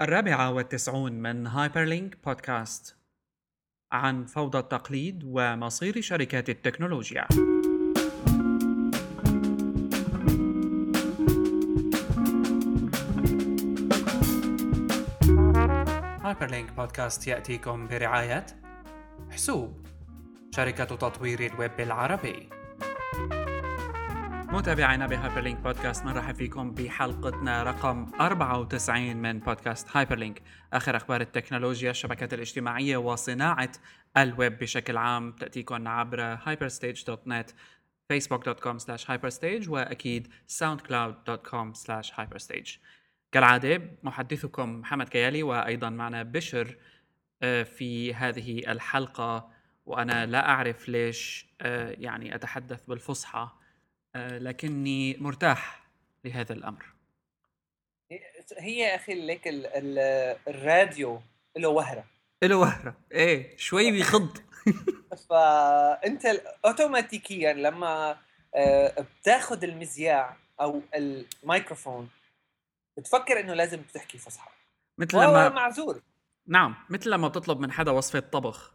الرابعة والتسعون من هايبرلينك بودكاست عن فوضى التقليد ومصير شركات التكنولوجيا. هايبرلينك بودكاست يأتيكم برعاية حسوب شركة تطوير الويب العربي. متابعينا بهايبرلينك بودكاست مرحب فيكم بحلقتنا رقم 94 من بودكاست هايبرلينك آخر أخبار التكنولوجيا الشبكات الاجتماعية وصناعة الويب بشكل عام تأتيكم عبر hyperstage.net facebook.com slash hyperstage وأكيد soundcloud.com slash hyperstage. كالعادة محدثكم محمد كيالي وأيضا معنا بشر آه، في هذه الحلقة. وأنا لا أعرف ليش آه، يعني أتحدث بالفصحى. لكني مرتاح لهذا الأمر. هي يا أخي ال ال الراديو له وهرة. له وهرة. إيه شوي بيخض. فانت اوتوماتيكيا لما آه، بتاخذ المذياع أو الميكروفون بتفكر إنه لازم تحكي فصحى. مثل لما معذور. نعم مثل لما بتطلب من حدا وصفة طبخ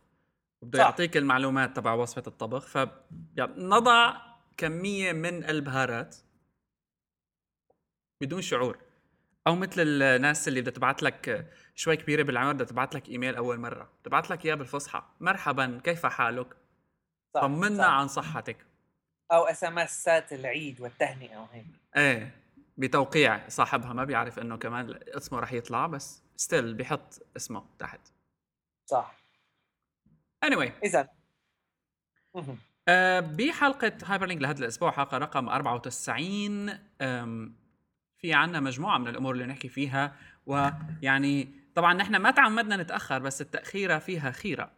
بده يعطيك المعلومات تبع وصفة الطبخ فنضع كمية من البهارات بدون شعور. أو مثل الناس اللي بدها تبعت لك شوي كبيرة بالعمر بدها تبعت لك إيميل أول مرة تبعت لك إياه بالفصحى. مرحبا كيف حالك؟ طمنا عن صحتك. أو SMS ات العيد والتهنئة وهيك إيه بتوقيع صاحبها ما بيعرف إنه كمان اسمه رح يطلع بس still بيحط اسمه تحت. صح. Anyway. اذا أه بحلقة هايبر لينك لهذا الأسبوع حلقة رقم 94 في عنا مجموعة من الأمور اللي نحكي فيها ويعني طبعا نحن ما تعمدنا نتأخر بس التأخيرة فيها خيرة.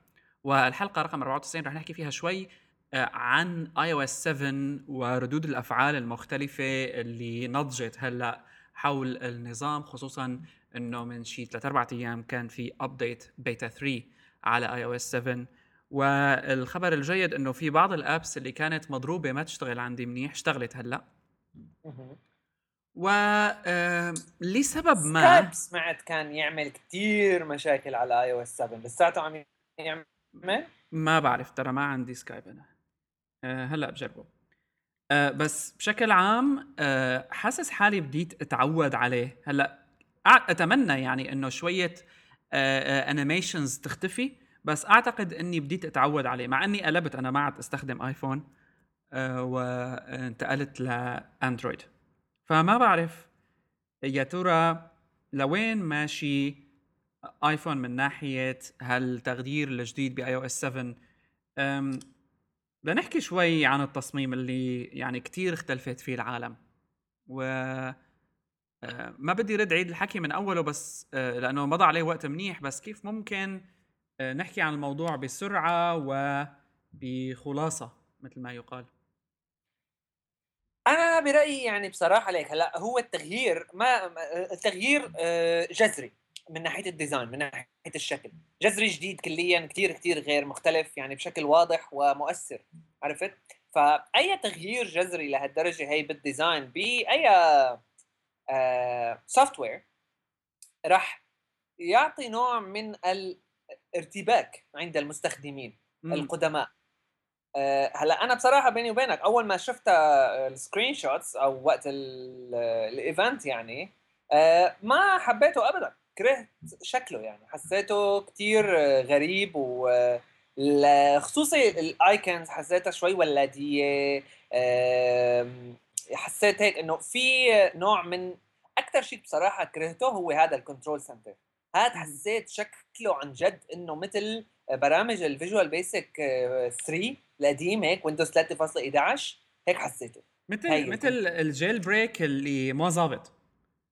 والحلقة رقم 94 رح نحكي فيها شوي أه، عن iOS 7 وردود الأفعال المختلفة اللي نضجت هلأ حول النظام خصوصا إنه من شي ثلاث أربع أيام كان في update beta 3 على iOS 7 والخبر الجيد إنه في بعض ال apps اللي كانت مضروبة ما تشتغل عندي منيح اشتغلت هلأ. و لسبب ما سكايب سمعت كان يعمل كثير مشاكل على iOS 7 لساته عم يعمل؟ ما بعرف ترى ما عندي سكايب أنا. أه هلأ بجربه. أه بس بشكل عام أه حاسس حالي بديت أتعود عليه. هلأ أتمنى يعني إنه شوية animations تختفي. بس أعتقد إني بديت أتعود عليه مع إني قلبت أنا ما عاد أستخدم آيفون آه وانتقلت لأندرويد. فما بعرف يا ترى لوين ماشي آيفون من ناحية هالتغيير الجديد ب iOS 7 بدنا نحكي شوي عن التصميم اللي يعني كتير اختلفت فيه العالم. و آه، ما بدي رد عيد الحكي من أوله بس آه، لأنه مضى عليه وقت منيح بس كيف ممكن نحكي عن الموضوع بسرعة وبخلاصة مثل ما يقال. أنا برأيي يعني بصراحة ليك هلأ هو التغيير ما التغيير آه، جذري من ناحية الديزاين من ناحية الشكل. جذري جديد كليا كثير كثير غير مختلف يعني بشكل واضح ومؤثر عرفت؟ فأي تغيير جذري لهالدرجة هي بال design بأي soft آه، ware راح يعطي نوع من ال ارتباك عند المستخدمين مم. القدماء. أه هلا أنا بصراحة بيني وبينك أول ما شفت ال screenshots أو وقت ال event يعني أه ما حبيته ابدا. كرهت شكله يعني. حسيته كتير غريب و خصوصي ال icons حسيتها شوي ولادية. حسيت هيك إنه في نوع من أكثر شيء بصراحة كرهته هو هذا ال control center هذا حسيت شكله عن جد إنه مثل برامج ال Visual Basic 3 القديم هيك Windows 3.11 هيك حسيته. مثل مثل ال jailbreak اللي ما ظابط.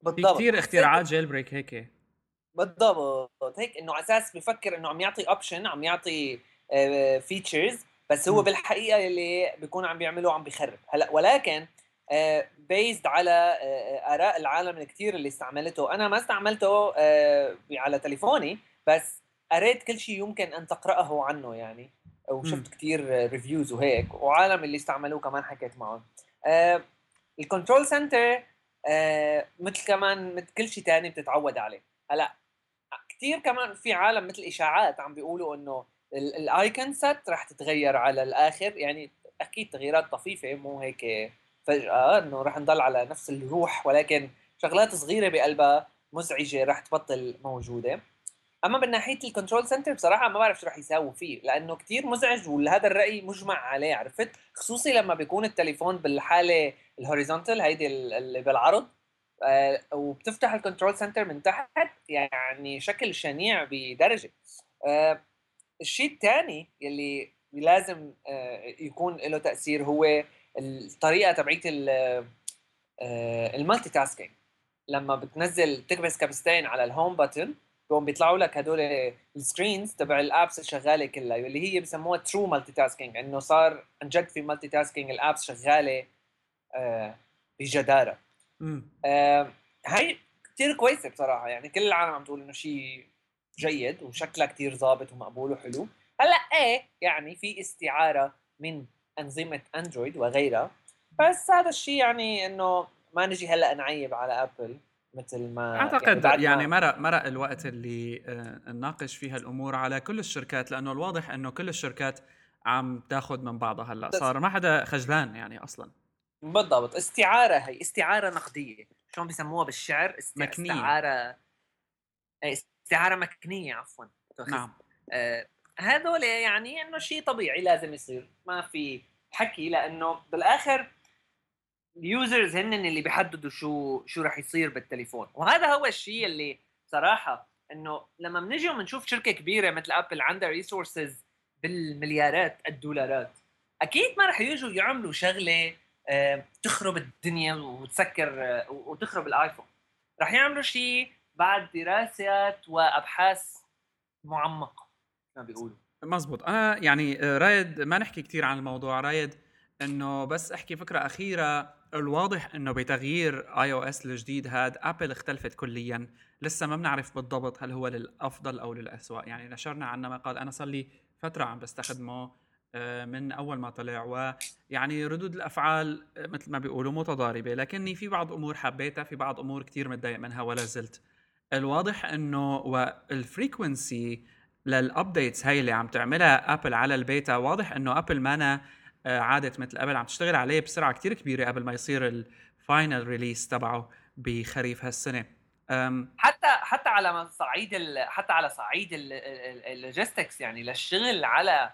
بالضبط. في كثير اختراعات jailbreak هيك. بالضبط. هيك إنه على أساس بفكر إنه عم يعطي option عم يعطي features آه، بس هو م. بالحقيقة اللي بيكون عم بيعمله عم بيخرب. هلأ ولكن based آه، على آه، آراء العالم الكثير اللي استعملته. أنا ما استعملته آه، على تليفوني بس قريت كل شيء يمكن أن تقرأه عنه يعني وشفت كثير reviews وهيك وعالم اللي استعملوه كمان حكيت معهم. ال control center مثل كمان مثل كل شيء ثاني بتتعود عليه. هلأ كثير كمان في عالم مثل إشاعات عم بيقولوا إنه ال icon set رح تتغير على الآخر. يعني أكيد تغييرات طفيفة مو هيك فجأة إنه رح نضل على نفس الروح ولكن شغلات صغيرة بقلبها مزعجة رح تبطل موجودة. أما من ناحية ال control center بصراحة ما بعرف شو رح يساووا فيه لأنه كتير مزعج وهذا الرأي مجمع عليه عرفت؟ خصوصي لما بيكون التليفون بالحالة ال horizontal هيدي اللي بالعرض آه وبتفتح ال control center من تحت يعني شكل شنيع بدرجة. آه الشيء الثاني يلي لازم آه يكون له تأثير هو الطريقة تبعيت ال multitasking. لما بتنزل تكبس كبستين على ال home button بيقوم بيطلعوا لك هدول ال screens تبع ال apps الشغالة كلها اللي هي بسموها true multitasking إنه صار عن جد في multitasking ال apps شغالة آه بجدارة. آه هي كثير كويسة بصراحة يعني كل العالم عم تقول إنه شيء جيد وشكلها كثير ظابط ومقبول وحلو. هلأ إيه يعني في استعارة من أنظمة أندرويد وغيرها. بس هذا الشيء يعني إنه ما نجي هلأ نعيب على أبل مثل ما أعتقد يعني, يعني مرق مرق الوقت اللي آه، نناقش فيها الأمور على كل الشركات لأنه الواضح إنه كل الشركات عم تاخذ من بعضها هلأ. صار ما حدا خجلان يعني أصلا. بالضبط. استعارة هي استعارة نقدية. شلون بيسموها بالشعر؟ است... مكنية. استعارة استعارة مكنية عفوا. نعم. آه هذول يعني إنه شيء طبيعي لازم يصير. ما في حكي لأنه بالآخر ال users هن اللي بيحددوا شو شو رح يصير بالتليفون. وهذا هو الشيء اللي صراحة إنه لما بنجي وبنشوف شركة كبيرة مثل ابل عندها resources بالمليارات الدولارات أكيد ما رح يجوا يعملوا شغلة آه، تخرب الدنيا وتسكر آه، وتخرب الآيفون. رح يعملوا شيء بعد دراسات وأبحاث معمقة ما بيقولوا. مزبوط أنا يعني آه، رايد ما نحكي كثير عن الموضوع رايد إنه بس أحكي فكرة أخيرة. الواضح إنه بتغيير iOS الجديد هاد ابل اختلفت كليا. لسه ما بنعرف بالضبط هل هو للأفضل أو للأسوأ يعني نشرنا عنه مقال أنا صار لي فترة عم بستخدمه آه، من أول ما طلع. ويعني ردود الأفعال آه، مثل ما بيقولوا متضاربة. لكني في بعض أمور حبيتها في بعض أمور كتير متضايق منها ولا زلت. الواضح إنه وال frequency لل updates هاي اللي عم تعملها ابل على البيتا. واضح إنه ابل مانا آه، عادت مثل قبل عم تشتغل عليه بسرعة كتير كبيرة قبل ما يصير ال final release تبعه بخريف هالسنة. حتى حتى على صعيد حتى على صعيد ال logistics يعني للشغل على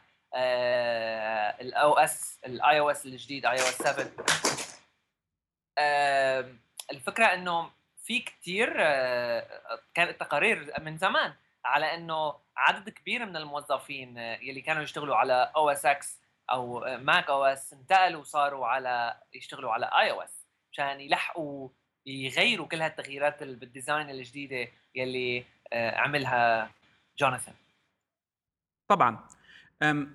ال OS ال iOS الجديد iOS 7 الفكرة إنه في كثير آه، كانت تقارير من زمان. على إنه عدد كبير من الموظفين يلي كانوا يشتغلوا على OS X أو Mac OS انتقلوا وصاروا على يشتغلوا على iOS مشان يلحقوا يغيروا كل هالتغييرات بال design الجديدة يلي آه، عملها جوناثان طبعا.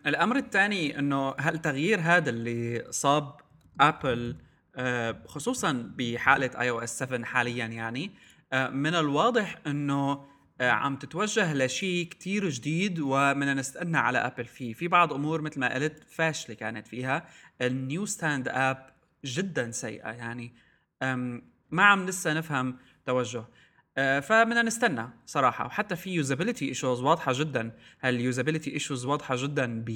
الأمر الثاني إنه هالتغيير هذا اللي صاب ابل آه، خصوصا بحالة iOS 7 حاليا يعني آه، من الواضح إنه عم تتوجه لشيء كتير جديد وبدنا نستنى على ابل فيه. في بعض أمور مثل ما قلت فاشلة كانت فيها. ال Newsstand app جدا سيئة يعني ما عم لسه نفهم توجه. آه، فبدنا نستنى صراحة. وحتى في usability issues واضحة جدا. هال usability issues واضحة جدا ب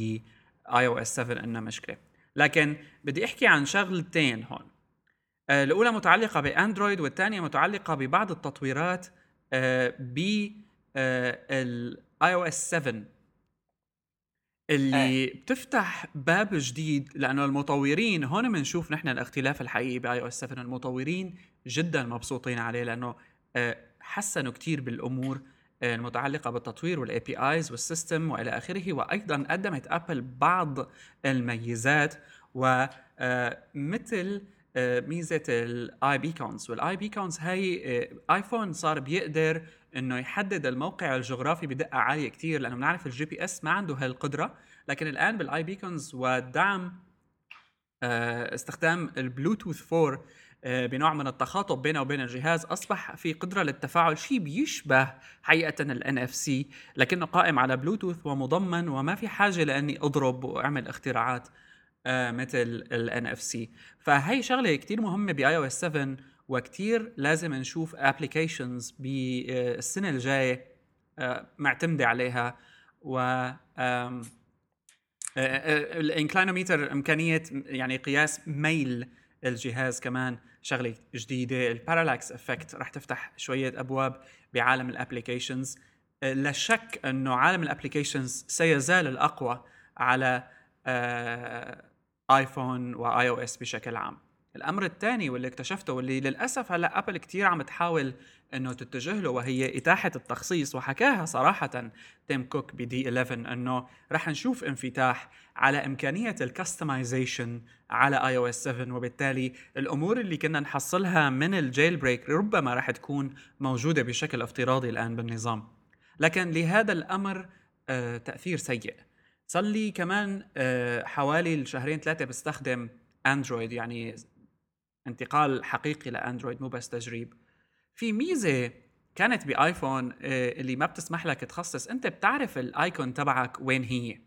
iOS 7 انها مشكلة. لكن بدي أحكي عن شغلتين هون. آه، الأولى متعلقة باندرويد والثانية متعلقة ببعض التطويرات بال iOS 7 اللي أه. بتفتح باب جديد لأنه المطورين هون بنشوف نحن الاختلاف الحقيقي ب iOS 7 المطورين جدا مبسوطين عليه لأنه آه، حسنوا كثير بالأمور آه، المتعلقة بالتطوير وال APIs وال system وإلى آخره وأيضا قدمت ابل بعض الميزات ومثل آه، ميزة ال iBeacons وال iBeacons هي ايفون صار بيقدر إنه يحدد الموقع الجغرافي بدقة عالية كثير لأنه بنعرف ال GPS ما عنده هالقدرة. لكن الآن بال iBeacons ودعم استخدام البلوتوث 4 آه، بنوع من التخاطب بينه وبين الجهاز أصبح في قدرة للتفاعل شيء بيشبه حقيقة ال NFC لكنه قائم على بلوتوث ومضمن وما في حاجة لأني أضرب وأعمل اختراعات. آه، مثل ال NFC فهي شغلة كتير مهمة ب iOS 7 وكتير لازم نشوف applications بالسنه الجاية آه، معتمدة عليها. وال inclinometer إمكانية يعني قياس ميل الجهاز كمان شغلة جديدة. ال parallax effect رح تفتح شوية أبواب بعالم ال applications لا شك إنه عالم ال applications سيزال الأقوى على آيفون و iOS بشكل عام. الأمر الثاني واللي اكتشفته واللي للأسف هلأ أبل كثير عم تحاول إنه تتجه له وهي إتاحة التخصيص وحكاها صراحة تيم كوك ب D11 إنه رح نشوف انفتاح على إمكانية ال customization على iOS 7 وبالتالي الأمور اللي كنا نحصلها من ال jailbreak ربما رح تكون موجودة بشكل افتراضي الآن بالنظام. لكن لهذا الأمر آه تأثير سيء. صار لي كمان آه حوالي الشهرين ثلاثة بستخدم اندرويد يعني انتقال حقيقي لاندرويد مو بس تجريب. في ميزة كانت بايفون آه، اللي ما بتسمح لك تخصص انت بتعرف ال icon تبعك وين هي.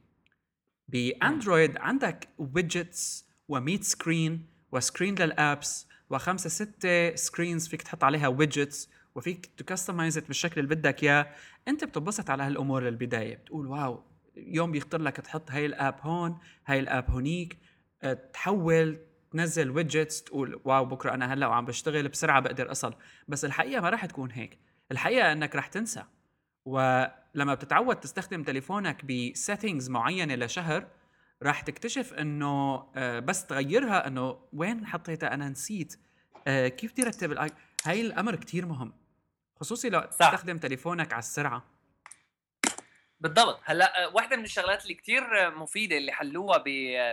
باندرويد عندك widgets و100 screen و screen لل apps وخمسه ستة screens فيك تحط عليها widgets وفيك ت customize بالشكل اللي بدك إياه. انت بتنبسط على هالأمور للبداية بتقول wow. يوم بيخطر لك تحط هاي ال app هون هاي ال app هونيك آه، تحول تنزل widgets تقول wow بكرة أنا هلأ وعم بشتغل بسرعة بقدر أصل. بس الحقيقة ما راح تكون هيك. الحقيقة إنك راح تنسى. ولما بتتعود تستخدم تليفونك ب settings معينة لشهر راح تكتشف إنه آه، بس تغيرها إنه وين حطيتها؟ أنا نسيت. آه، كيف بدي رتب هاي الأمر كتير مهم خصوصي لو تستخدم تليفونك على السرعة. بالضبط. هلأ آه، واحدة من الشغلات اللي كثير مفيدة اللي حلوها ب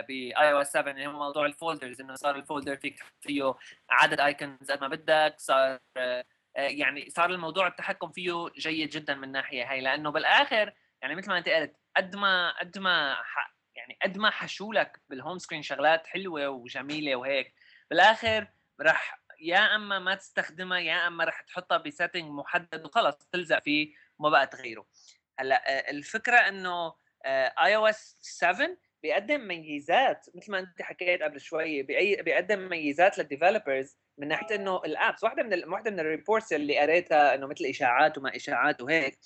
بـ iOS 7 اللي هو موضوع ال folders إنه صار الفولدر فيك فيه عدد icons قد ما بدك صار آه، يعني صار الموضوع التحكم فيه جيد جدا من ناحية هاي. لأنه بالآخر يعني مثل ما أنت قلت قد ما قد ما يعني قد ما حشولك بال home screen شغلات حلوة وجميلة وهيك بالآخر رح يا أما ما تستخدمها يا أما رح تحطها ب setting محدد وخلص تلزق فيه وما بقى تغيره. هلأ الفكرة إنه iOS 7 بيقدم ميزات مثل ما أنت حكيت قبل شوي بيقدم ميزات لل developers من ناحية إنه ال apps واحدة من واحدة من ال reports اللي قريتها إنه مثل إشاعات وما إشاعات وهيك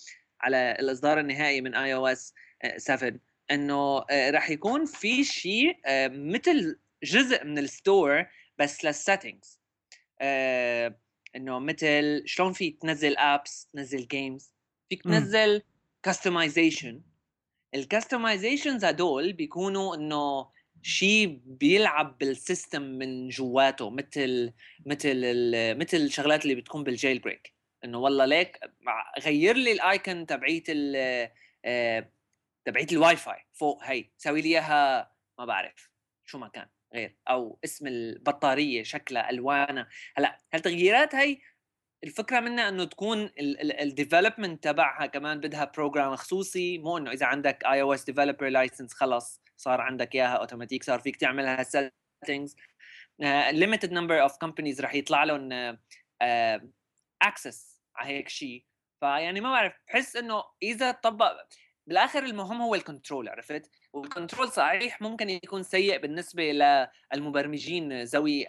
على الإصدار النهائي من iOS 7 انه راح يكون في شيء مثل جزء من ال store بس لل settings إنه مثل شلون في تنزل apps تنزل games فيك تنزل customization ال customizations هدول بيكونوا إنه شيء بيلعب بال system من جواته مثل مثل مثل الشغلات اللي بتكون بال jailbreak إنه والله ليك غير لي ال icon تبعيت ال آه، تبعيت الواي فاي فوق هي سوي لي إياها ما بعرف شو ما كان غير أو اسم البطارية شكلها ألوانها. هلأ هالتغييرات هي الفكرة منها إنه تكون ال development تبعها كمان بدها program خصوصي مو إنه إذا عندك iOS developer license خلص صار عندك إياها اوتوماتيك صار فيك تعملها settings limited number of companies رح يطلع لهم access uh, على هيك شيء فيعني ما بعرف بحس إنه إذا طبق بالآخر المهم هو ال control عرفت وال control صحيح ممكن يكون سيء بالنسبة للمبرمجين ذوي.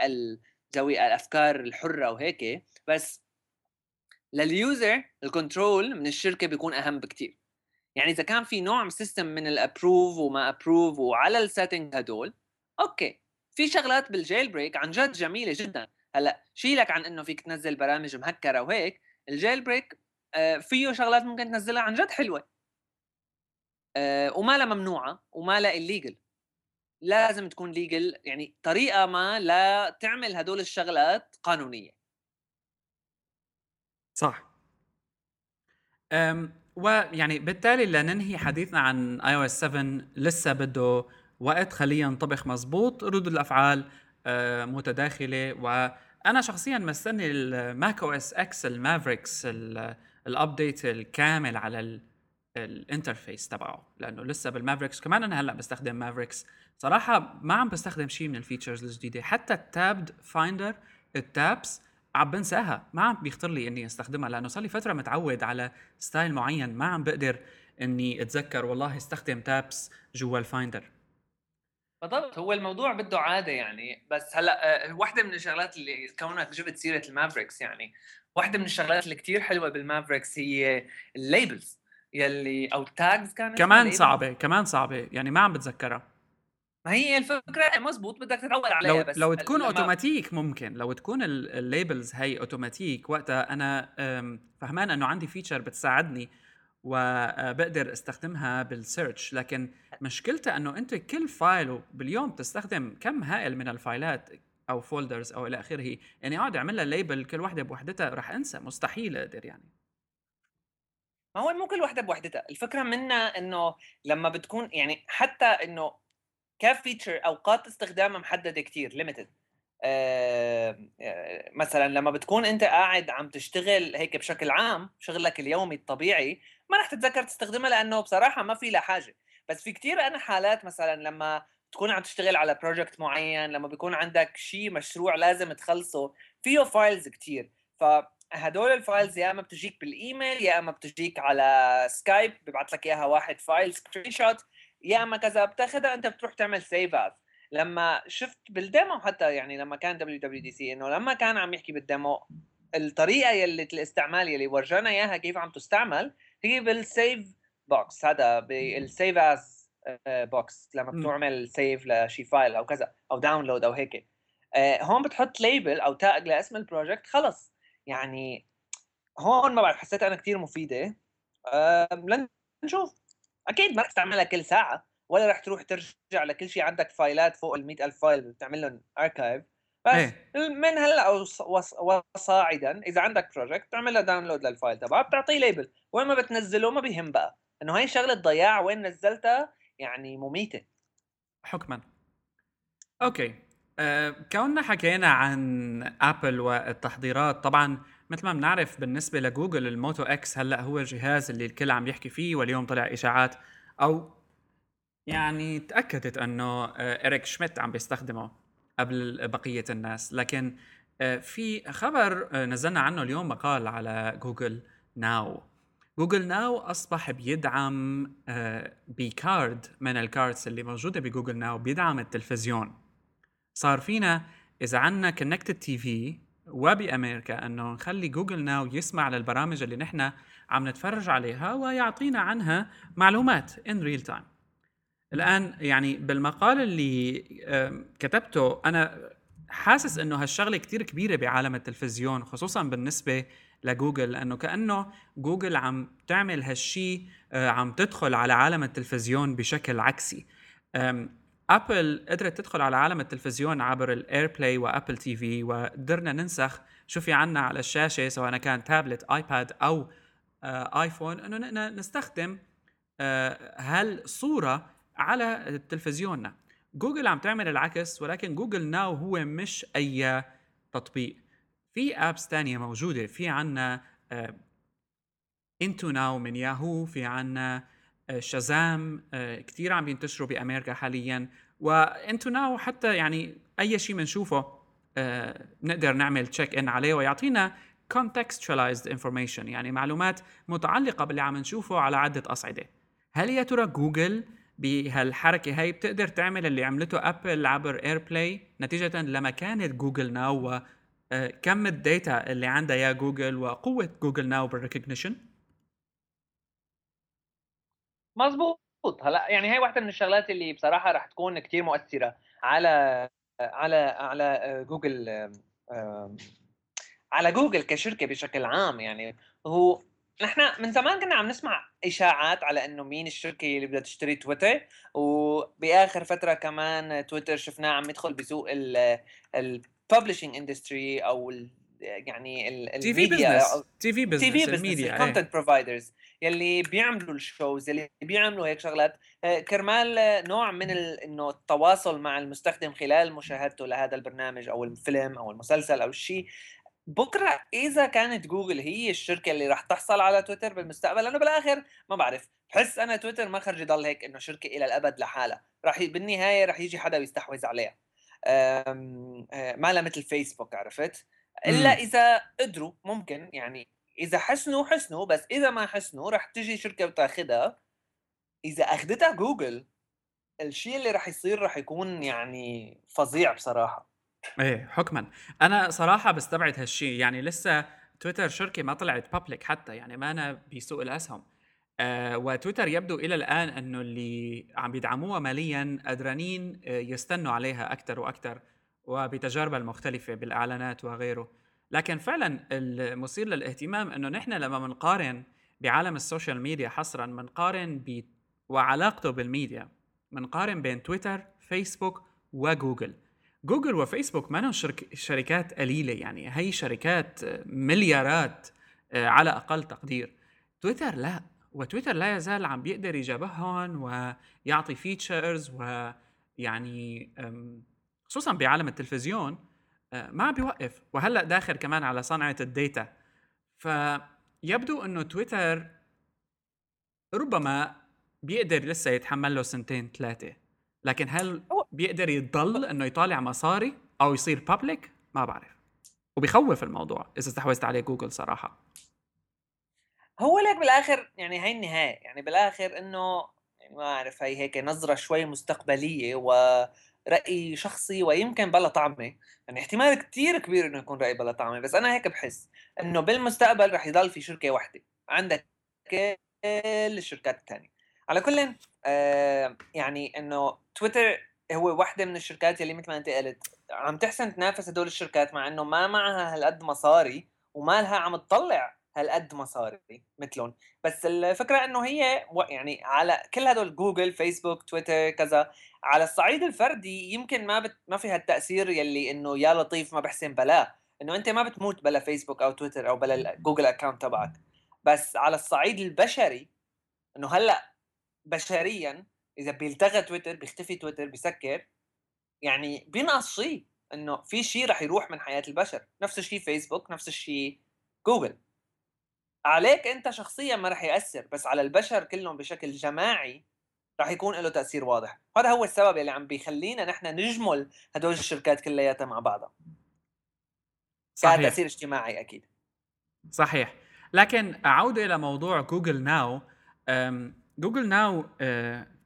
ذوي الأفكار الحرة وهيك بس لل user ال control من الشركة بيكون أهم بكثير يعني إذا كان في نوع system من ال approve وما approve وعلى ال setting هدول okay. في شغلات بال jailbreak عن جد جميلة جدا. هلأ شيلك عن إنه فيك تنزل برامج مهكرة وهيك ال jailbreak آه فيه شغلات ممكن تنزلها عن جد حلوة. آه وما لها ممنوعة وما لها illegal لازم تكون legal يعني طريقة ما لا تعمل هدول الشغلات قانونية. صح. أم ويعني بالتالي لننهي حديثنا عن iOS 7 لسه بده وقت خليه ينطبخ مزبوط ردود الأفعال أه متداخلة. وأنا شخصيا مستني ال Mac OS X ال Mavericks ال update الكامل على ال interface تبعه. لأنه لسه بال Mavericks كمان أنا هلأ بستخدم Mavericks صراحة ما عم بستخدم شيء من ال features الجديدة. حتى ال tabbed Finder ال tabs عم بنساها ما عم بيخطر لي إني أستخدمها لأنه صار لي فترة متعود على style معين ما عم بقدر إني أتذكر. والله استخدم tabs جوا ال Finder بالضبط هو الموضوع بده عادة يعني. بس هلأ آه، واحدة من الشغلات اللي كونك جبت سيرة ال Mavericks يعني واحدة من الشغلات اللي كتير حلوة بال Mavericks هي ال labels يلي أو ال tags كانت كمان صعبة كمان صعبة يعني ما عم بتذكرها. ما هي الفكرة مزبوط بدك تتعود عليها لو بس لو تكون. اوتوماتيك ممكن لو تكون ال labels هي اوتوماتيك وقتها أنا فهمان إنه عندي feature بتساعدني وبقدر استخدمها بال search لكن مشكلتها إنه أنت كل file باليوم تستخدم كم هائل من الفايلات أو folders أو إلى آخره يعني أقعد أعمل لها label كل وحدة بوحدتها رح أنسى مستحيل أقدر يعني ما هو مو كل وحدة بوحدتها الفكرة منها إنه لما بتكون يعني حتى إنه ك feature أوقات استخدامها محدده كتير limited مثلا لما بتكون أنت قاعد عم تشتغل هيك بشكل عام شغلك اليومي الطبيعي ما رح تتذكر تستخدمها لأنه بصراحة ما في لها حاجة. بس في كتير أنا حالات مثلا لما تكون عم تشتغل على project معين لما بيكون عندك شيء مشروع لازم تخلصه فيه files كتير. فهدول ال files يا إما بتجيك بالإيميل يا إما بتجيك على Skype ببعث لك إياها واحد file screenshot يا اما كذا بتاخذها انت بتروح تعمل save as لما شفت بال demo حتى يعني لما كان WWDC انه لما كان عم يحكي بال demo الطريقة يلي الاستعمال يلي ورجانا إياها كيف عم تستعمل هي بال save box هذا بال save as box لما بتعمل save لشي file أو كذا أو download أو هيك. آه، هون بتحط label أو tag لاسم ال project خلص. يعني هون ما بعرف حسيت أنا كثير مفيدة. لن نشوف أكيد ما رح تستعملها كل ساعة ولا رح تروح ترجع لكل شيء. عندك فايلات فوق ال ألف file بتعمل لهم archive بس إيه. من هلأ وصاعدا إذا عندك project تعمل له download لل file تبعه بتعطيه label وين ما بتنزله ما بيهم بقى. إنه هي شغلة ضياع وين نزلتها يعني مميتة. حكما. okay. أه كوننا حكينا عن Apple والتحضيرات طبعا مثل ما بنعرف بالنسبة لجوجل ال Moto X هلأ هو الجهاز اللي الكل عم يحكي فيه واليوم طلع إشاعات أو يعني تأكدت أنه آه، إريك شميت عم بيستخدمه قبل بقية الناس. لكن آه، في خبر آه، نزلنا عنه اليوم مقال على Google Now. Google Now أصبح بيدعم ب card من ال cards اللي موجودة ب Google Now بيدعم التلفزيون. صار فينا إذا عندنا connected TV وبأمريكا أنه نخلي Google Now يسمع للبرامج اللي نحن عم نتفرج عليها ويعطينا عنها معلومات in real time الآن يعني بالمقال اللي كتبته أنا حاسس إنه هالشغلة كتير كبيرة بعالم التلفزيون خصوصا بالنسبة لجوجل لأنه كأنه جوجل عم تعمل هالشي آه، عم تدخل على عالم التلفزيون بشكل عكسي. ابل قدرت تدخل على عالم التلفزيون عبر ال AirPlay و Apple TV وقدرنا ننسخ. شو في عنا على الشاشة سواء كان tablet iPad أو ايفون إنه نستخدم آه، هالصورة على تلفزيوننا. جوجل عم تعمل العكس ولكن Google Now هو مش أي تطبيق. في apps تانية موجودة في عنا IntoNow من ياهو في عنا شازام آه، كثير عم ينتشروا بأمريكا حاليا. و IntoNow حتى يعني أي شيء بنشوفه آه، بنقدر نعمل check-in عليه ويعطينا contextualized information يعني معلومات متعلقة باللي عم نشوفه على عدة أصعدة. هل يا ترى جوجل بهالحركة هاي بتقدر تعمل اللي عملته أبل عبر AirPlay نتيجة لمكانة Google Now وكم ال data اللي عندها يا جوجل وقوة Google Now بال recognition مزبوط هلا يعني هي واحدة من الشغلات اللي بصراحة رح تكون كتير مؤثرة على على على جوجل على جوجل كشركة بشكل عام. يعني هو نحن من زمان كنا عم نسمع إشاعات على إنه مين الشركة اللي بدها تشتري تويتر وبآخر فترة كمان تويتر شفناه عم يدخل بسوق ال publishing industry أو يعني الميديا TV business TV business ال content providers يلي بيعملوا ال shows يلي بيعملوا هيك شغلات. آه، كرمال نوع من إنه التواصل مع المستخدم خلال مشاهدته لهذا البرنامج أو الفيلم أو المسلسل أو الشيء بكرة إذا كانت جوجل هي الشركة اللي راح تحصل على تويتر بالمستقبل لأنه بالآخر ما بعرف. بحس أنا تويتر ما خرج يضل هيك إنه شركة إلى الأبد لحالها. راح بالنهاية راح يجي حدا ويستحوذ عليها. آه، ما لها مثل فيسبوك عرفت؟ إلا إذا قدروا ممكن يعني إذا حسنوا حسنوا بس إذا ما حسنوا راح تجي شركة وتاخذها إذا اخذتها جوجل الشيء اللي راح يصير راح يكون يعني فظيع بصراحة. إيه حكما. أنا صراحة بستبعد هالشيء. يعني لسه تويتر شركة ما طلعت بابليك حتى يعني ما أنا بسوق الأسهم. آه وتويتر يبدو إلى الآن إنه اللي عم بيدعموها ماليا قدرانين آه، يستنوا عليها أكثر وأكثر وبتجاربها المختلفة بالإعلانات وغيره. لكن فعلا المثير للاهتمام إنه نحن لما بنقارن بعالم ال social media حصرا بنقارن ب وعلاقته بالميديا بنقارن بين تويتر فيسبوك وجوجل. جوجل وفيسبوك ما شرك شركات قليلة يعني هي شركات مليارات آه، على أقل تقدير. تويتر لا وتويتر لا يزال عم بيقدر يجابههم ويعطي features ويعني خصوصا بعالم التلفزيون آه، ما عم بيوقف. وهلأ داخل كمان على صنعة الديتا. فيبدو إنه تويتر ربما بيقدر لسه يتحمل له سنتين ثلاثة لكن هل بيقدر يضل إنه يطالع مصاري أو يصير بابليك ما بعرف. وبيخوف الموضوع إذا استحوذت عليه جوجل صراحة. هو لك بالآخر يعني هي النهاية. يعني بالآخر إنه يعني ما أعرف هي هيك نظرة شوي مستقبلية وراي شخصي ويمكن بلا طعمة. يعني احتمال كتير كبير إنه يكون رأي بلا طعمة بس أنا هيك بحس إنه بالمستقبل رح يضل في شركة واحدة. عندك كل الشركات الثانية على كل آه يعني إنه تويتر هو واحدة من الشركات اللي مثل ما أنت قلت عم تحسن تنافس هدول الشركات مع إنه ما معها هالقد مصاري وما لها عم تطلع هالقد مصاري مثلهم بس الفكرة إنه هي يعني على كل هدول جوجل فيسبوك تويتر كذا على الصعيد الفردي يمكن ما بت ما في هالتأثير يلي إنه يا لطيف ما بحسن بلا. إنه أنت ما بتموت بلا فيسبوك أو تويتر أو بلا جوجل account تبعك. بس على الصعيد البشري إنه هلأ بشريا إذا بيلتغى تويتر بيختفي تويتر بيسكر يعني بينقص شيء إنه في شيء رح يروح من حياة البشر. نفس الشيء فيسبوك نفس الشيء جوجل. عليك أنت شخصيا ما رح يأثر بس على البشر كلهم بشكل جماعي رح يكون له تأثير واضح. هذا هو السبب اللي عم بيخلينا نحن نجمل هدول الشركات كلياتها مع بعضها. صحيح. تأثير اجتماعي أكيد. صحيح. لكن عوده إلى موضوع Google Now Google Now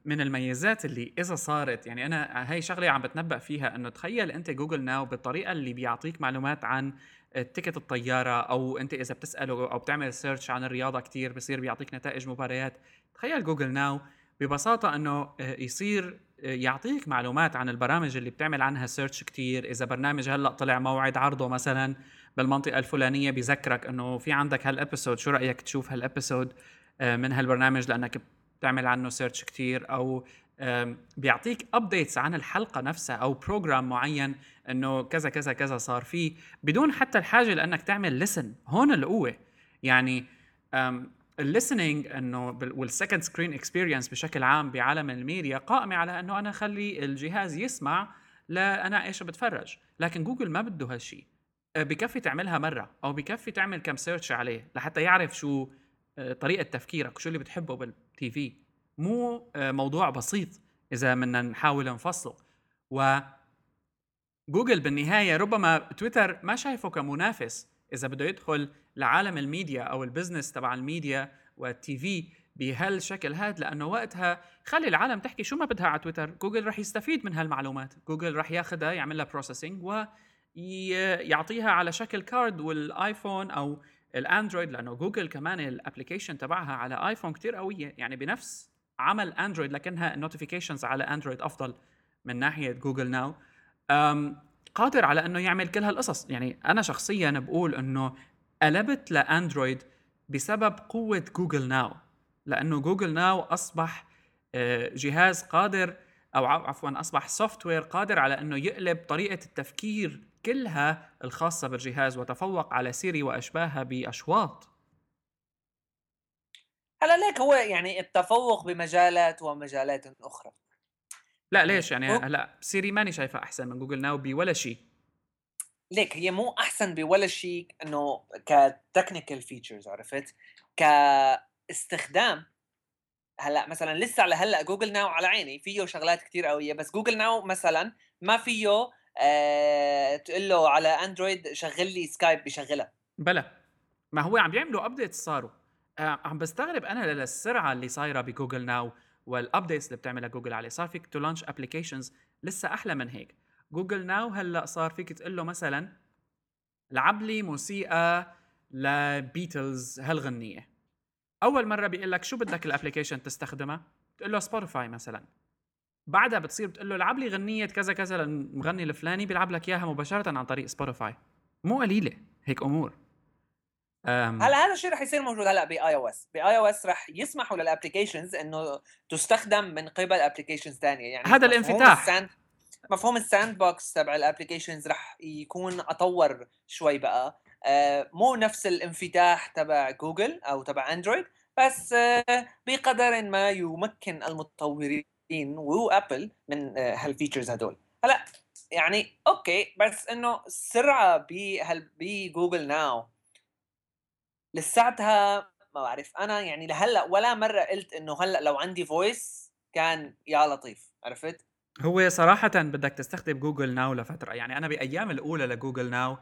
من الميزات اللي إذا صارت يعني أنا هاي شغلة عم بتنبأ فيها إنه تخيل أنت Google Now بالطريقة اللي بيعطيك معلومات عن ticket الطيارة أو أنت إذا بتسأله أو بتعمل search عن الرياضة كتير بصير بيعطيك نتائج مباريات. تخيل Google Now ببساطة إنه يصير يعطيك معلومات عن البرامج اللي بتعمل عنها search كتير. إذا برنامج هلأ طلع موعد عرضه مثلا بالمنطقة الفلانية بيذكرك إنه في عندك هال episode شو رأيك تشوف هال episode آه، من هالبرنامج؟ لأنك بتعمل عنه search كتير أو بيعطيك updates عن الحلقة نفسها أو بروجرام معين إنه كذا كذا كذا صار فيه بدون حتى الحاجة لأنك تعمل listen هون القوة. يعني ال listening إنه وال second screen experience بشكل عام بعالم الميديا قائمة على إنه أنا أخلي الجهاز يسمع لا إيش بتفرج. لكن جوجل ما بده هالشيء أه، بكفي تعملها مرة أو بكفي تعمل كم search عليه لحتى يعرف شو أه، طريقة تفكيرك وشو اللي بتحبه بال TV. مو أه، موضوع بسيط إذا بدنا نحاول نفصله و جوجل بالنهاية ربما تويتر ما شايفه كمنافس. إذا بده يدخل لعالم الميديا أو ال business تبع ال media وال TV بهالشكل هاد لأنه وقتها خلي العالم تحكي شو ما بدها على تويتر. جوجل رح يستفيد من هالمعلومات. جوجل رح ياخذها يعمل لها processing ويعطيها على شكل card والآيفون أو الأندرويد لأنه جوجل كمان ال application تبعها على آيفون كتير قويه يعني بنفس عمل أندرويد لكنها ال notifications على أندرويد أفضل من ناحية جوجل ناو. قادر على إنه يعمل كل هالقصص. يعني أنا شخصيا بقول إنه قلبت لأندرويد بسبب قوة جوجل ناو لأنه جوجل ناو أصبح آه، جهاز قادر أو عفوا أصبح software قادر على إنه يقلب طريقة التفكير كلها الخاصة بالجهاز وتفوق على سيري وأشباهها بأشواط. هلا ليك هو يعني التفوق بمجالات ومجالات أخرى. لا ليش؟ يعني هلا سيري ماني شايفها أحسن من جوجل ناو بولا شيء. ليك هي مو أحسن بولا شيء إنه ك technical features عرفت؟ كاستخدام هلا مثلا لسه على هلا جوجل ناو على عيني فيه شغلات كتير قوية بس جوجل ناو مثلا ما فيه آه تقول له على اندرويد شغل لي سكايب بشغلها بلا ما هو عم بيعملوا update صاروا. آه عم بستغرب أنا للسرعة اللي صايرة بجوجل ناو وال updates اللي بتعملها جوجل عليه. صار فيك to launch applications لسه أحلى من هيك. جوجل ناو هلأ صار فيك تقول له مثلا لعب لي موسيقى لبيتلز هالغنية. أول مرة بيقول لك شو بدك ال application تستخدمها؟ بتقول له سبوتيفاي مثلا. بعدها بتصير بتقول له لعب لي غنية كذا كذا للمغني الفلاني بيلعب لك إياها مباشرة عن طريق سبوتيفاي مو قليلة هيك أمور. هلا هذا الشيء رح يصير موجود هلا بآي أو إس. بآي أو إس رح يسمحوا لل applications إنه تستخدم من قبل applications ثانية يعني هذا الانفتاح. ال sand مفهوم ال sandbox تبع ال applications رح يكون أطور شوي بقى. آه مو نفس الانفتاح تبع جوجل أو تبع اندرويد بس آه بقدر ما يمكن المطورين وابل من آه هال features هدول. هلا يعني okay بس إنه السرعه بجوجل ناو. لساتها ما بعرف. أنا يعني لهلأ ولا مرة قلت إنه هلأ لو عندي voice كان يا لطيف. عرفت؟ هو صراحة بدك تستخدم جوجل ناو لفترة. يعني أنا بأيام الأولى لجوجل ناو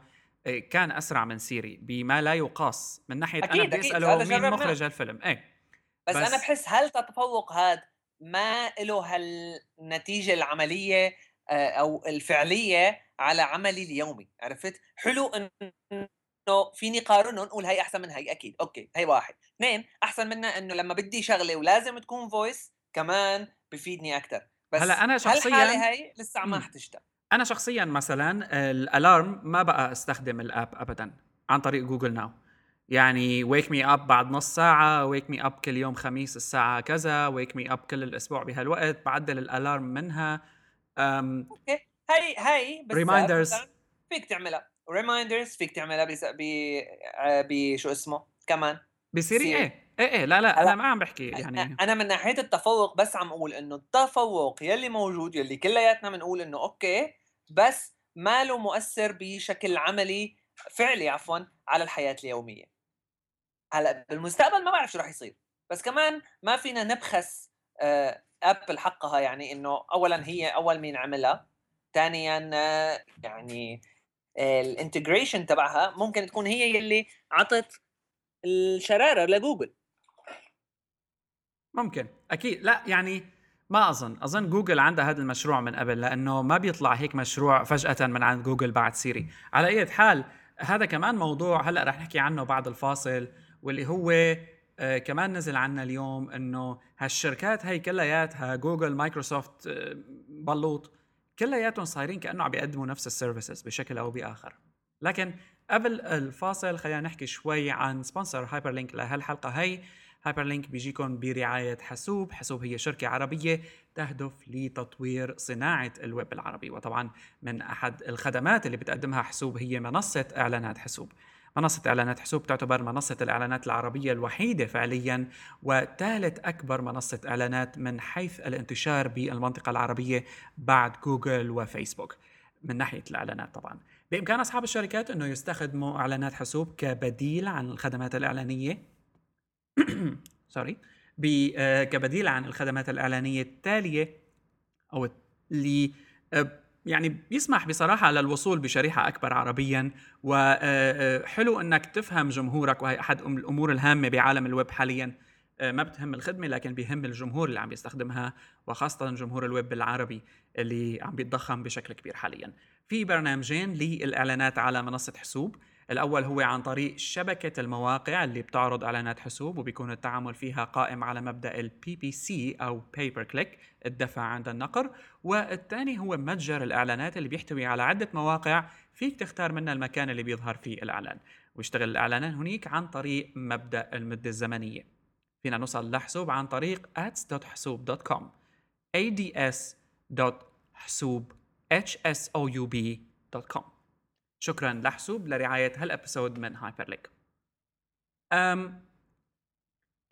إيه، كان أسرع من سيري بما لا يقاس. من ناحية أكيد أنا بدي أسأله مين مخرج الفيلم إيه. بس, بس أنا بحس هل التفوق هذا ما له هالنتيجة العملية آه، أو الفعلية على عملي اليومي عرفت؟ حلو إنه فيني قارنهم نقول هي أحسن من هي أكيد okay هي واحد. اثنين أحسن منها إنه لما بدي شغلة ولازم تكون voice كمان بفيدني أكثر بس هلأ أنا شخصيا هي لسه ما حتشتغل. أنا شخصيا مثلا ال alarm ما بقى أستخدم ال app ابدا عن طريق جوجل ناو يعني wake me up بعد نص ساعة wake me up كل يوم خميس الساعة كذا wake me up كل الأسبوع بهالوقت بعدل ال alarm منها. أم okay. هي هي reminders فيك تعملها. reminders فيك تعملها بس ب بشو اسمه؟ كمان. بسيري إيه؟ إيه إيه. لا لا أنا ما عم بحكي يعني. أنا من ناحية التفوق بس عم أقول إنه التفوق يلي موجود يلي كلياتنا بنقول إنه okay بس ما له مؤثر بشكل عملي فعلي عفوا على الحياة اليومية. هلا بالمستقبل ما بعرف شو راح يصير. بس كمان ما فينا نبخس آه ابل حقها يعني إنه اولا هي أول مين عملها ثانيا آه يعني ال integration تبعها ممكن تكون هي يلي عطت الشرارة لجوجل. ممكن أكيد. لا يعني ما أظن. أظن جوجل عندها هذا المشروع من قبل لأنه ما بيطلع هيك مشروع فجأة من عند جوجل بعد سيري على أي حال هذا كمان موضوع هلأ رح نحكي عنه بعد الفاصل. واللي هو آه كمان نزل عنا اليوم إنه هالشركات هي كلياتها جوجل مايكروسوفت آه بلوط كلياتهم صايرين كأنه عم بيقدموا نفس ال services بشكل أو بآخر. لكن قبل الفاصل خلينا نحكي شوي عن sponsor هايبر لينك لهالحلقة هي هايبر لينك بيجيكم برعاية حاسوب. حاسوب هي شركة عربية تهدف لتطوير صناعة الويب العربي. وطبعا من أحد الخدمات اللي بتقدمها حاسوب هي منصة إعلانات حاسوب. منصة إعلانات حسوب تعتبر منصة الإعلانات العربية الوحيدة فعليا وثالث أكبر منصة إعلانات من حيث الانتشار بالمنطقة العربية بعد جوجل وفيسبوك. من ناحية الإعلانات طبعا. بإمكان أصحاب الشركات أنه يستخدموا إعلانات حسوب كبديل عن الخدمات الإعلانية. سوري آه، كبديل عن الخدمات الإعلانية التالية أو اللي آه، يعني بيسمح بصراحة للوصول بشريحة أكبر عربيا وحلو أنك تفهم جمهورك وهي أحد الأمور الهامة بعالم الويب حاليا. ما بتهم الخدمة لكن بيهم الجمهور اللي عم يستخدمها وخاصة جمهور الويب العربي اللي عم بيتضخم بشكل كبير حاليا. في برنامجين للإعلانات على منصة حسوب. الأول هو عن طريق شبكة المواقع اللي بتعرض إعلانات حسوب وبيكون التعامل فيها قائم على مبدأ ال PPC أو Pay Per Click الدفع عند النقر. والثاني هو متجر الإعلانات اللي بيحتوي على عدة مواقع فيك تختار منها المكان اللي بيظهر فيه الإعلان. ويشتغل الإعلانات هنيك عن طريق مبدأ المدة الزمنية. فينا نوصل لحسوب عن طريق ads.حسوب.com ads.حسوب شكرا لحسوب لرعاية هالأبيسود من هايبر ليك أم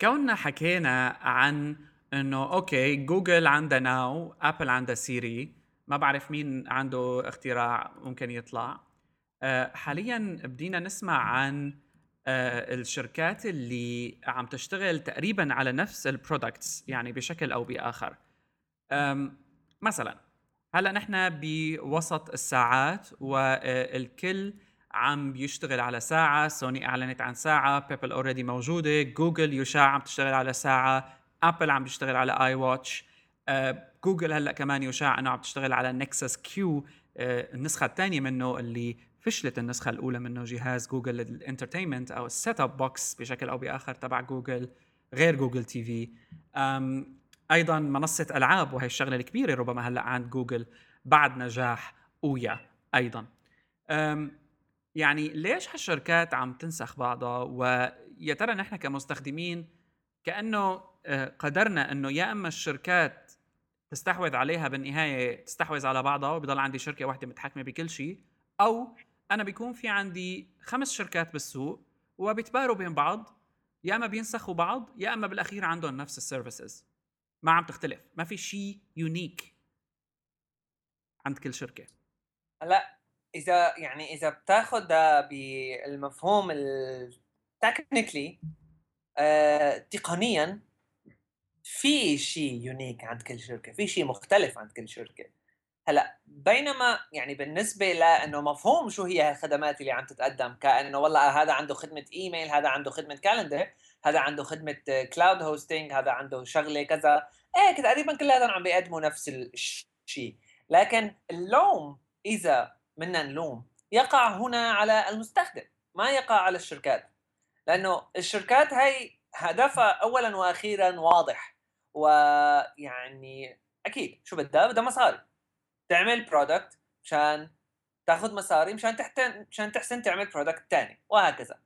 كوننا حكينا عن إنه okay جوجل عندها ناو ابل عندها سيري ما بعرف مين عنده اختراع ممكن يطلع. أه حاليا بدينا نسمع عن أه الشركات اللي عم تشتغل تقريبا على نفس ال products يعني بشكل أو بآخر. مثلا هلا نحن بوسط الساعات والكل عم بيشتغل على ساعة. سوني أعلنت عن ساعة بيبل already موجودة. جوجل يشاع عم تشتغل على ساعة. أبل عم بيشتغل على iWatch جوجل هلا كمان يشاع إنه عم تشتغل على نكسس كيو النسخة الثانية منه اللي فشلت النسخة الأولى منه جهاز جوجل ال entertainment أو ال set-top box بشكل أو بآخر تبع جوجل غير جوجل تي في. أيضا منصة ألعاب وهي الشغلة الكبيرة ربما هلأ عند جوجل بعد نجاح أويا أيضا. يعني ليش هالشركات عم تنسخ بعضها؟ ويا ترى نحن كمستخدمين كأنه آه، قدرنا إنه يا إما الشركات تستحوذ عليها بالنهاية تستحوذ على بعضها وبضل عندي شركة واحدة متحكمة بكل شيء أو أنا بيكون في عندي خمس شركات بالسوق وبيتباروا بين بعض يا إما بينسخوا بعض يا إما بالأخير عندهم نفس ال services. ما عم تختلف. ما في شيء unique عند كل شركة. هلأ إذا يعني إذا بتاخذ بالمفهوم ال technically آه، تقنيا في شيء unique عند كل شركة في شيء مختلف عند كل شركة. هلأ بينما يعني بالنسبة لإنه مفهوم شو هي الخدمات اللي عم تتقدم كأنه والله هذا عنده خدمة ايميل هذا عنده خدمة calendar هذا عنده خدمة cloud hosting هذا عنده شغلة كذا. إيه تقريبا كلياتهم عم بيقدموا نفس الشيء. لكن اللوم إذا بدنا نلوم يقع هنا على المستخدم ما يقع على الشركات. لأنه الشركات هي هدفها اولا وأخيرا واضح. ويعني أكيد شو بدها؟ بدها مصاري. تعمل product مشان تاخذ مصاري مشان تحتن مشان تحسن تعمل product ثاني وهكذا.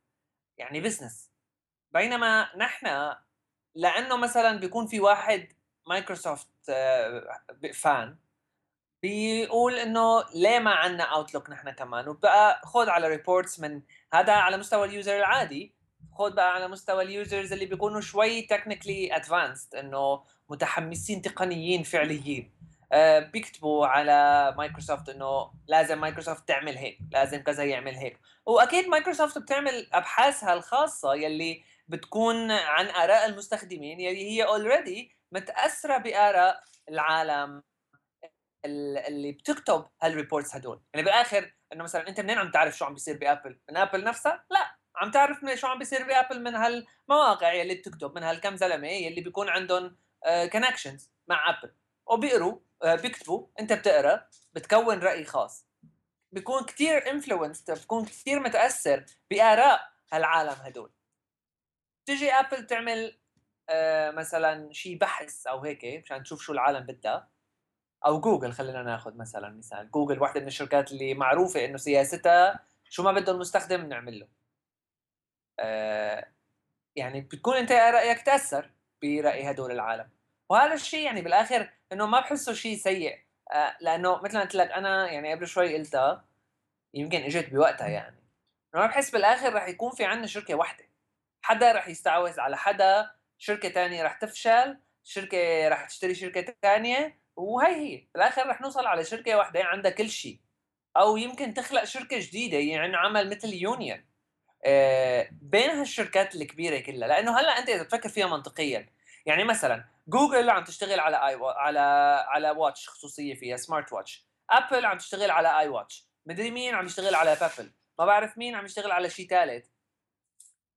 يعني business بينما نحن لأنه مثلا بيكون في واحد مايكروسوفت fan بيقول إنه ليه ما عندنا اوتلوك نحن كمان؟ وبقى خذ على reports من هذا على مستوى ال user العادي. خذ بقى على مستوى ال users اللي بيكونوا شوي technically advanced إنه متحمسين تقنيين فعليين. آه، بيكتبوا على مايكروسوفت إنه لازم مايكروسوفت تعمل هيك لازم كذا يعمل هيك. وأكيد مايكروسوفت بتعمل أبحاثها الخاصة يلي بتكون عن آراء المستخدمين يلي هي already متأثرة بآراء العالم اللي بتكتب هال reports هدول. يعني بالاخر إنه مثلا أنت منين عم تعرف شو عم بيصير بآبل؟ من آبل نفسها؟ لا عم تعرف شو عم بيصير بآبل من هالمواقع يلي بتكتب من هالكم زلمة يلي بيكون عندهم connections آه، مع آبل. وبيقروا آه، بيكتبوا أنت بتقرأ بتكون رأي خاص. بيكون كثير influenced بيكون كثير متأثر بآراء هالعالم هدول. تجي ابل تعمل آه، مثلا شيء بحث أو هيك مشان تشوف شو العالم بدها. أو جوجل خلينا ناخذ مثلا مثال. جوجل واحدة من الشركات اللي معروفة إنه سياستها شو ما بده المستخدم نعمل له آه يعني بتكون أنت رأيك تأثر برأي هدول العالم. وهذا الشيء يعني بالآخر إنه ما بحسه شيء سيء. آه لأنه مثل ما قلت لك أنا يعني قبل شوي قلتها يمكن إجت بوقتها يعني. ما بحس بالآخر رح يكون في عندنا شركة واحدة. حدا رح يستعوذ على حدا شركة ثانية رح تفشل شركة رح تشتري شركة ثانية وهي هي. بالآخر رح نوصل على شركة واحدة عندها كل شيء. أو يمكن تخلق شركة جديدة يعني عمل مثل union آه، بين هالشركات الكبيرة كلها. لأنه هلأ أنت إذا تفكر فيها منطقيا يعني مثلا جوجل عم تشتغل على اي على على watch خصوصية فيها smart watch ابل عم تشتغل على iWatch مدري مين عم يشتغل على Pebble ما بعرف مين عم يشتغل على شيء ثالث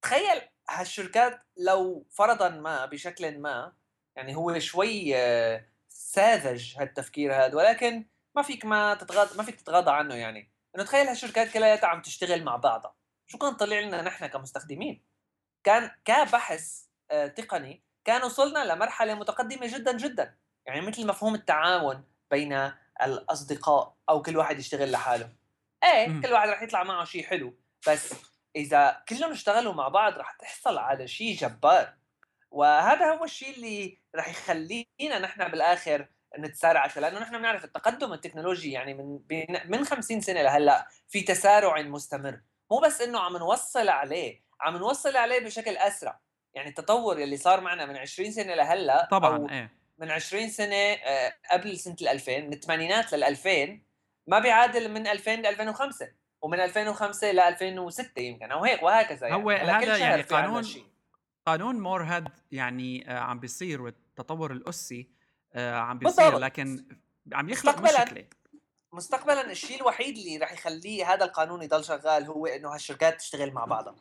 تخيل هالشركات لو فرضا ما بشكل ما يعني هو شوي آه، ساذج هالتفكير هذا ولكن ما فيك ما تتغاضى ما فيك تتغاضى عنه يعني. إنه تخيل هالشركات كلها عم تشتغل مع بعضها. شو كان طلع لنا نحن كمستخدمين؟ كان كبحث آه، تقني كان وصلنا لمرحلة متقدمة جدا جدا. يعني مثل مفهوم التعاون بين الأصدقاء أو كل واحد يشتغل لحاله. إيه. كل واحد رح يطلع معه شيء حلو بس إذا كلهم اشتغلوا مع بعض رح تحصل على شيء جبار. وهذا هو الشيء اللي رح يخلينا نحن بالآخر نتسارع لأنه نحن بنعرف التقدم التكنولوجي يعني من من 50 سنة لهلأ في تسارع مستمر. مو بس إنه عم نوصل عليه عم نوصل عليه بشكل أسرع. يعني التطور اللي صار معنا من 20 سنة لهلأ طبعا أو إيه. من 20 سنة آه، قبل سنة ال 2000 من الثمانينات لل 2000 ما بيعادل من 2000 ل 2005 ومن 2005 ل 2006 يمكن أو هيك وهكذا يعني. هو هذا يعني قانون قانون مور هاد يعني آه، عم بيصير والتطور الاسي آه، عم بيصير بالضبط. لكن عم يخلق مشكلة. مستقبلا الشيء الوحيد اللي راح يخليه هذا القانون يضل شغال هو إنه هالشركات تشتغل مع بعضها.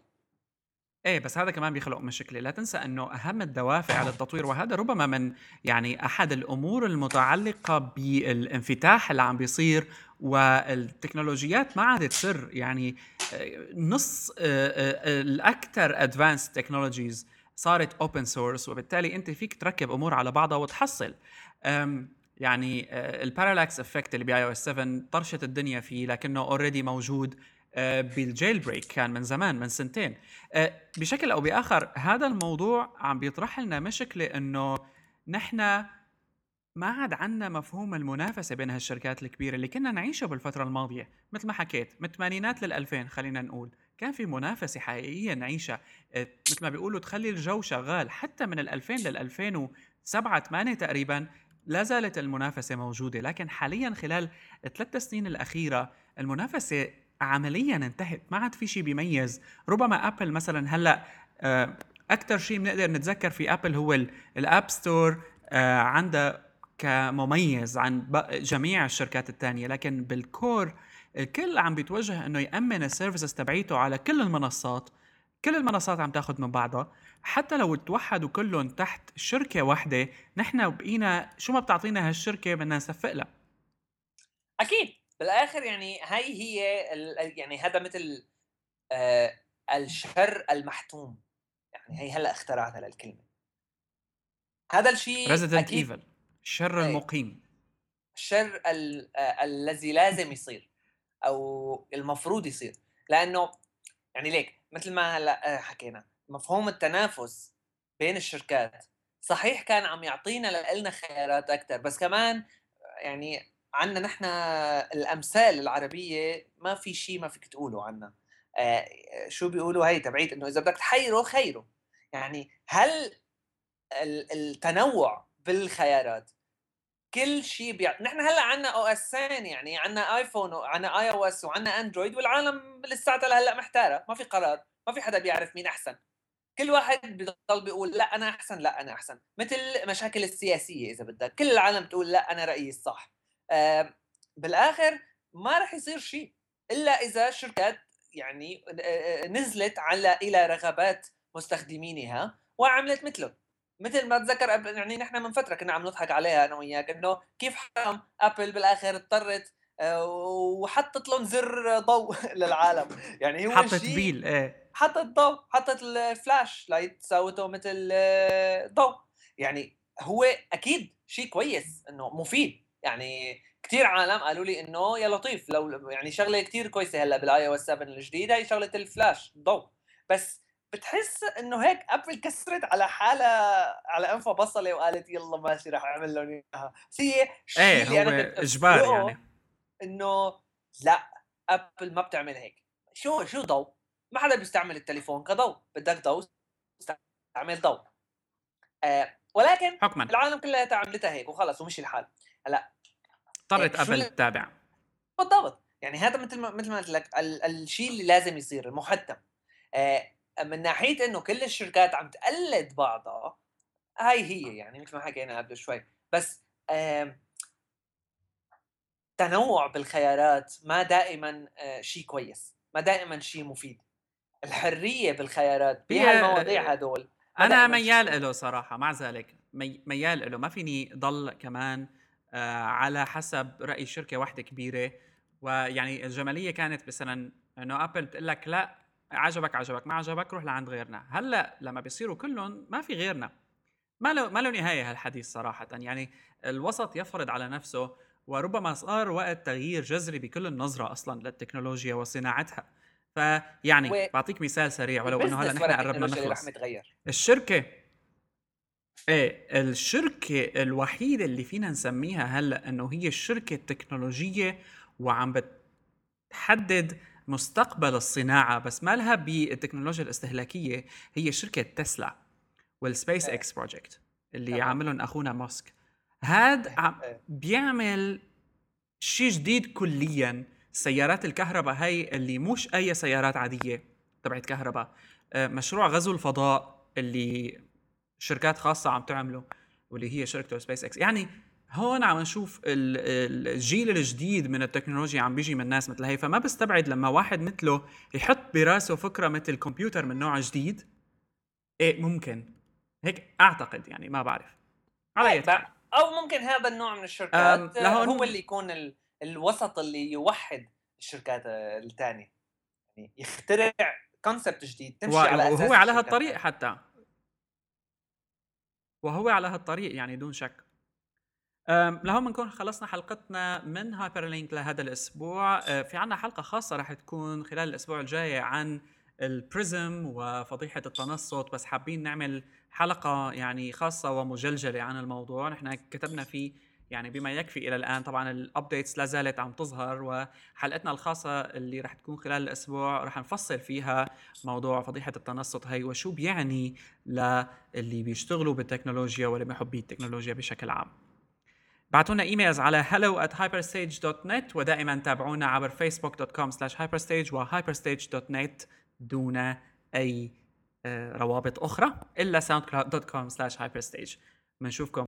إيه بس هذا كمان بيخلق مشكلة. لا تنسى إنه أهم الدوافع للتطوير وهذا ربما من يعني أحد الأمور المتعلقة بالانفتاح اللي عم بيصير والتكنولوجيات ما عادت سر يعني آه، نص آه، آه، الأكثر advanced technologies صارت open source وبالتالي أنت فيك تركب أمور على بعضها وتحصل. يعني ال parallax effect اللي ب iOS 7 طرشت الدنيا فيه لكنه already موجود. بالجيل بريك كان من زمان من سنتين. آه، بشكل أو بآخر هذا الموضوع عم بيطرح لنا مشكلة إنه نحن ما عاد عندنا مفهوم المنافسة بين هالشركات الكبيرة اللي كنا نعيشه بالفترة الماضية. مثل ما حكيت من الثمانينات لل2000 خلينا نقول. كان في منافسة حقيقية نعيشها. آه، مثل ما بيقولوا تخلي الجو شغال. حتى من ال2000 لل 2007 8 تقريبا لا زالت المنافسة موجودة. لكن حاليا خلال الثلاث سنين الأخيرة المنافسة عمليا انتهت ما عاد في شيء بيميز. ربما أبل مثلا هلأ آه، أكثر شيء بنقدر نتذكر في أبل هو ال App Store آه، عندها كمميز عن جميع الشركات الثانية لكن بال core الكل عم بيتوجه إنه يأمن ال services تبعيته على كل المنصات. كل المنصات عم تاخذ من بعضها. حتى لو توحدوا كلهم تحت شركة واحدة نحن بقينا شو ما بتعطينا هالشركة بدنا نصفق لها. أكيد. بالاخر يعني هاي هي يعني هذا مثل آه الشر المحتوم. يعني هي هلأ اخترعتها للكلمه هذا الشيء Resident Evil الشر إيه. المقيم. الشر ال آه الذي لازم يصير أو المفروض يصير. لأنه يعني ليك مثل ما هلأ آه، حكينا مفهوم التنافس بين الشركات صحيح كان عم يعطينا لنا خيارات أكثر بس كمان يعني عندنا نحن الأمثال العربية ما في شيء ما فيك تقوله عنا. آه شو بيقولوا هي تبعيت؟ إنه إذا بدك تحيره خيره. يعني هل التنوع بالخيارات كل شيء بيع... نحن هلأ عندنا OS يعني عندنا آيفون وعندنا iOS وعندنا أندرويد والعالم لساتها لهلأ محتارة. ما في قرار ما في حدا بيعرف مين أحسن. كل واحد بيضل بيقول لأ أنا أحسن لأ أنا أحسن. مثل مشاكل السياسية إذا بدك. كل العالم تقول لأ أنا رأيي الصح. بالآخر ما راح يصير شيء إلا إذا الشركات يعني نزلت على إلى رغبات مستخدمينها وعملت مثله مثل ما اتذكر يعني نحن من فترة كنا عم نضحك عليها أنا وياك إنه كيف حرام ابل بالآخر اضطرت وحطت لهم زر ضوء للعالم. يعني هو حطت بيل إيه. حطت ضوء حطت ال flashlight سوته مثل ضوء. يعني هو أكيد شيء كويس إنه مفيد. يعني كثير عالم قالوا لي إنه يا لطيف لو يعني شغلة كثير كويسة هلأ بال iOS 7 الجديد هي شغلة الفلاش ضوء. بس بتحس إنه هيك ابل كسرت على حالها على أنفها بصلة وقالت يلا ماشي رح أعمل لهم إياها. بس هي إيه هو اجبار يعني. إنه لأ ابل ما بتعمل هيك. شو شو ضوء؟ ما حدا بيستعمل التليفون كضوء. بدك ضوء استعمل ضوء. آه ولكن حكما. العالم كلها عملتها هيك وخلص ومشي الحال. هلا اضطرت إيه، أبل تتابع بالضبط. يعني هذا مثل ما مثل ما قلت لك الشيء اللي لازم يصير المحتم. آه من ناحية إنه كل الشركات عم تقلد بعضها هاي هي يعني مثل ما حكينا قبل شوي. بس آه تنوع بالخيارات ما دائما آه شيء كويس ما دائما شيء مفيد. الحرية بالخيارات بهالمواضيع هدول أنا ميال له صراحة مع ذلك مي ميال له ما فيني ضل كمان على حسب رأي شركة واحدة كبيرة. ويعني الجمالية كانت مثلا إنه ابل بتقول لك لا عجبك عجبك ما عجبك روح لعند غيرنا. هلأ لما بيصيروا كلهم ما في غيرنا. ما له ما له نهاية هالحديث صراحة. يعني الوسط يفرض على نفسه وربما صار وقت تغيير جذري بكل النظرة أصلا للتكنولوجيا وصناعتها. فيعني و... بعطيك مثال سريع ولو إنه هلأ نحن قربنا نخلص. الشركة إيه الشركة الوحيدة اللي فينا نسميها هلا إنه هي الشركة التكنولوجية وعم بتحدد مستقبل الصناعة بس ما لها بالتكنولوجيا الاستهلاكية هي شركة تسلا والسبيس إكس project اللي عاملهم أخونا ماسك. هاد إيه. بيعمل شيء جديد كليا سيارات الكهرباء هي اللي مش أي سيارات عادية تبعت كهرباء. آه، مشروع غزو الفضاء اللي شركات خاصة عم تعمله واللي هي شركته سبيس إكس. يعني هون عم نشوف الجيل الجديد من التكنولوجيا عم بيجي من ناس مثل هي. فما بستبعد لما واحد مثله يحط براسه فكرة مثل كمبيوتر من نوع جديد إيه ممكن. هيك أعتقد يعني ما بعرف. على أي أو ممكن هذا النوع من الشركات لهون هو اللي يكون ال... الوسط اللي يوحد الشركات الثانية يعني يخترع concept جديد تمشي و... على أساس وهو على هالطريق حتى. وهو على هالطريق يعني دون شك. لهون بنكون خلصنا حلقتنا من هايبر لينك لهذا الأسبوع. أه، في عنا حلقة خاصة رح تكون خلال الأسبوع الجاي عن البريزم وفضيحة التنصت بس حابين نعمل حلقة يعني خاصة ومجلجلة عن الموضوع. نحن كتبنا فيه يعني بما يكفي إلى الآن طبعا ال updates لا زالت عم تظهر وحلقتنا الخاصة اللي رح تكون خلال الأسبوع رح نفصل فيها موضوع فضيحة التنصت. هي وشو بيعني للي بيشتغلوا بالتكنولوجيا واللي بيحبوا التكنولوجيا بشكل عام. بعتوا لنا emails على hello at hyperstage.net ودائما تابعونا عبر facebook.com slash hyperstage و hyperstage.net دون أي آه، روابط أخرى إلا soundcloud.com slash hyperstage. بنشوفكم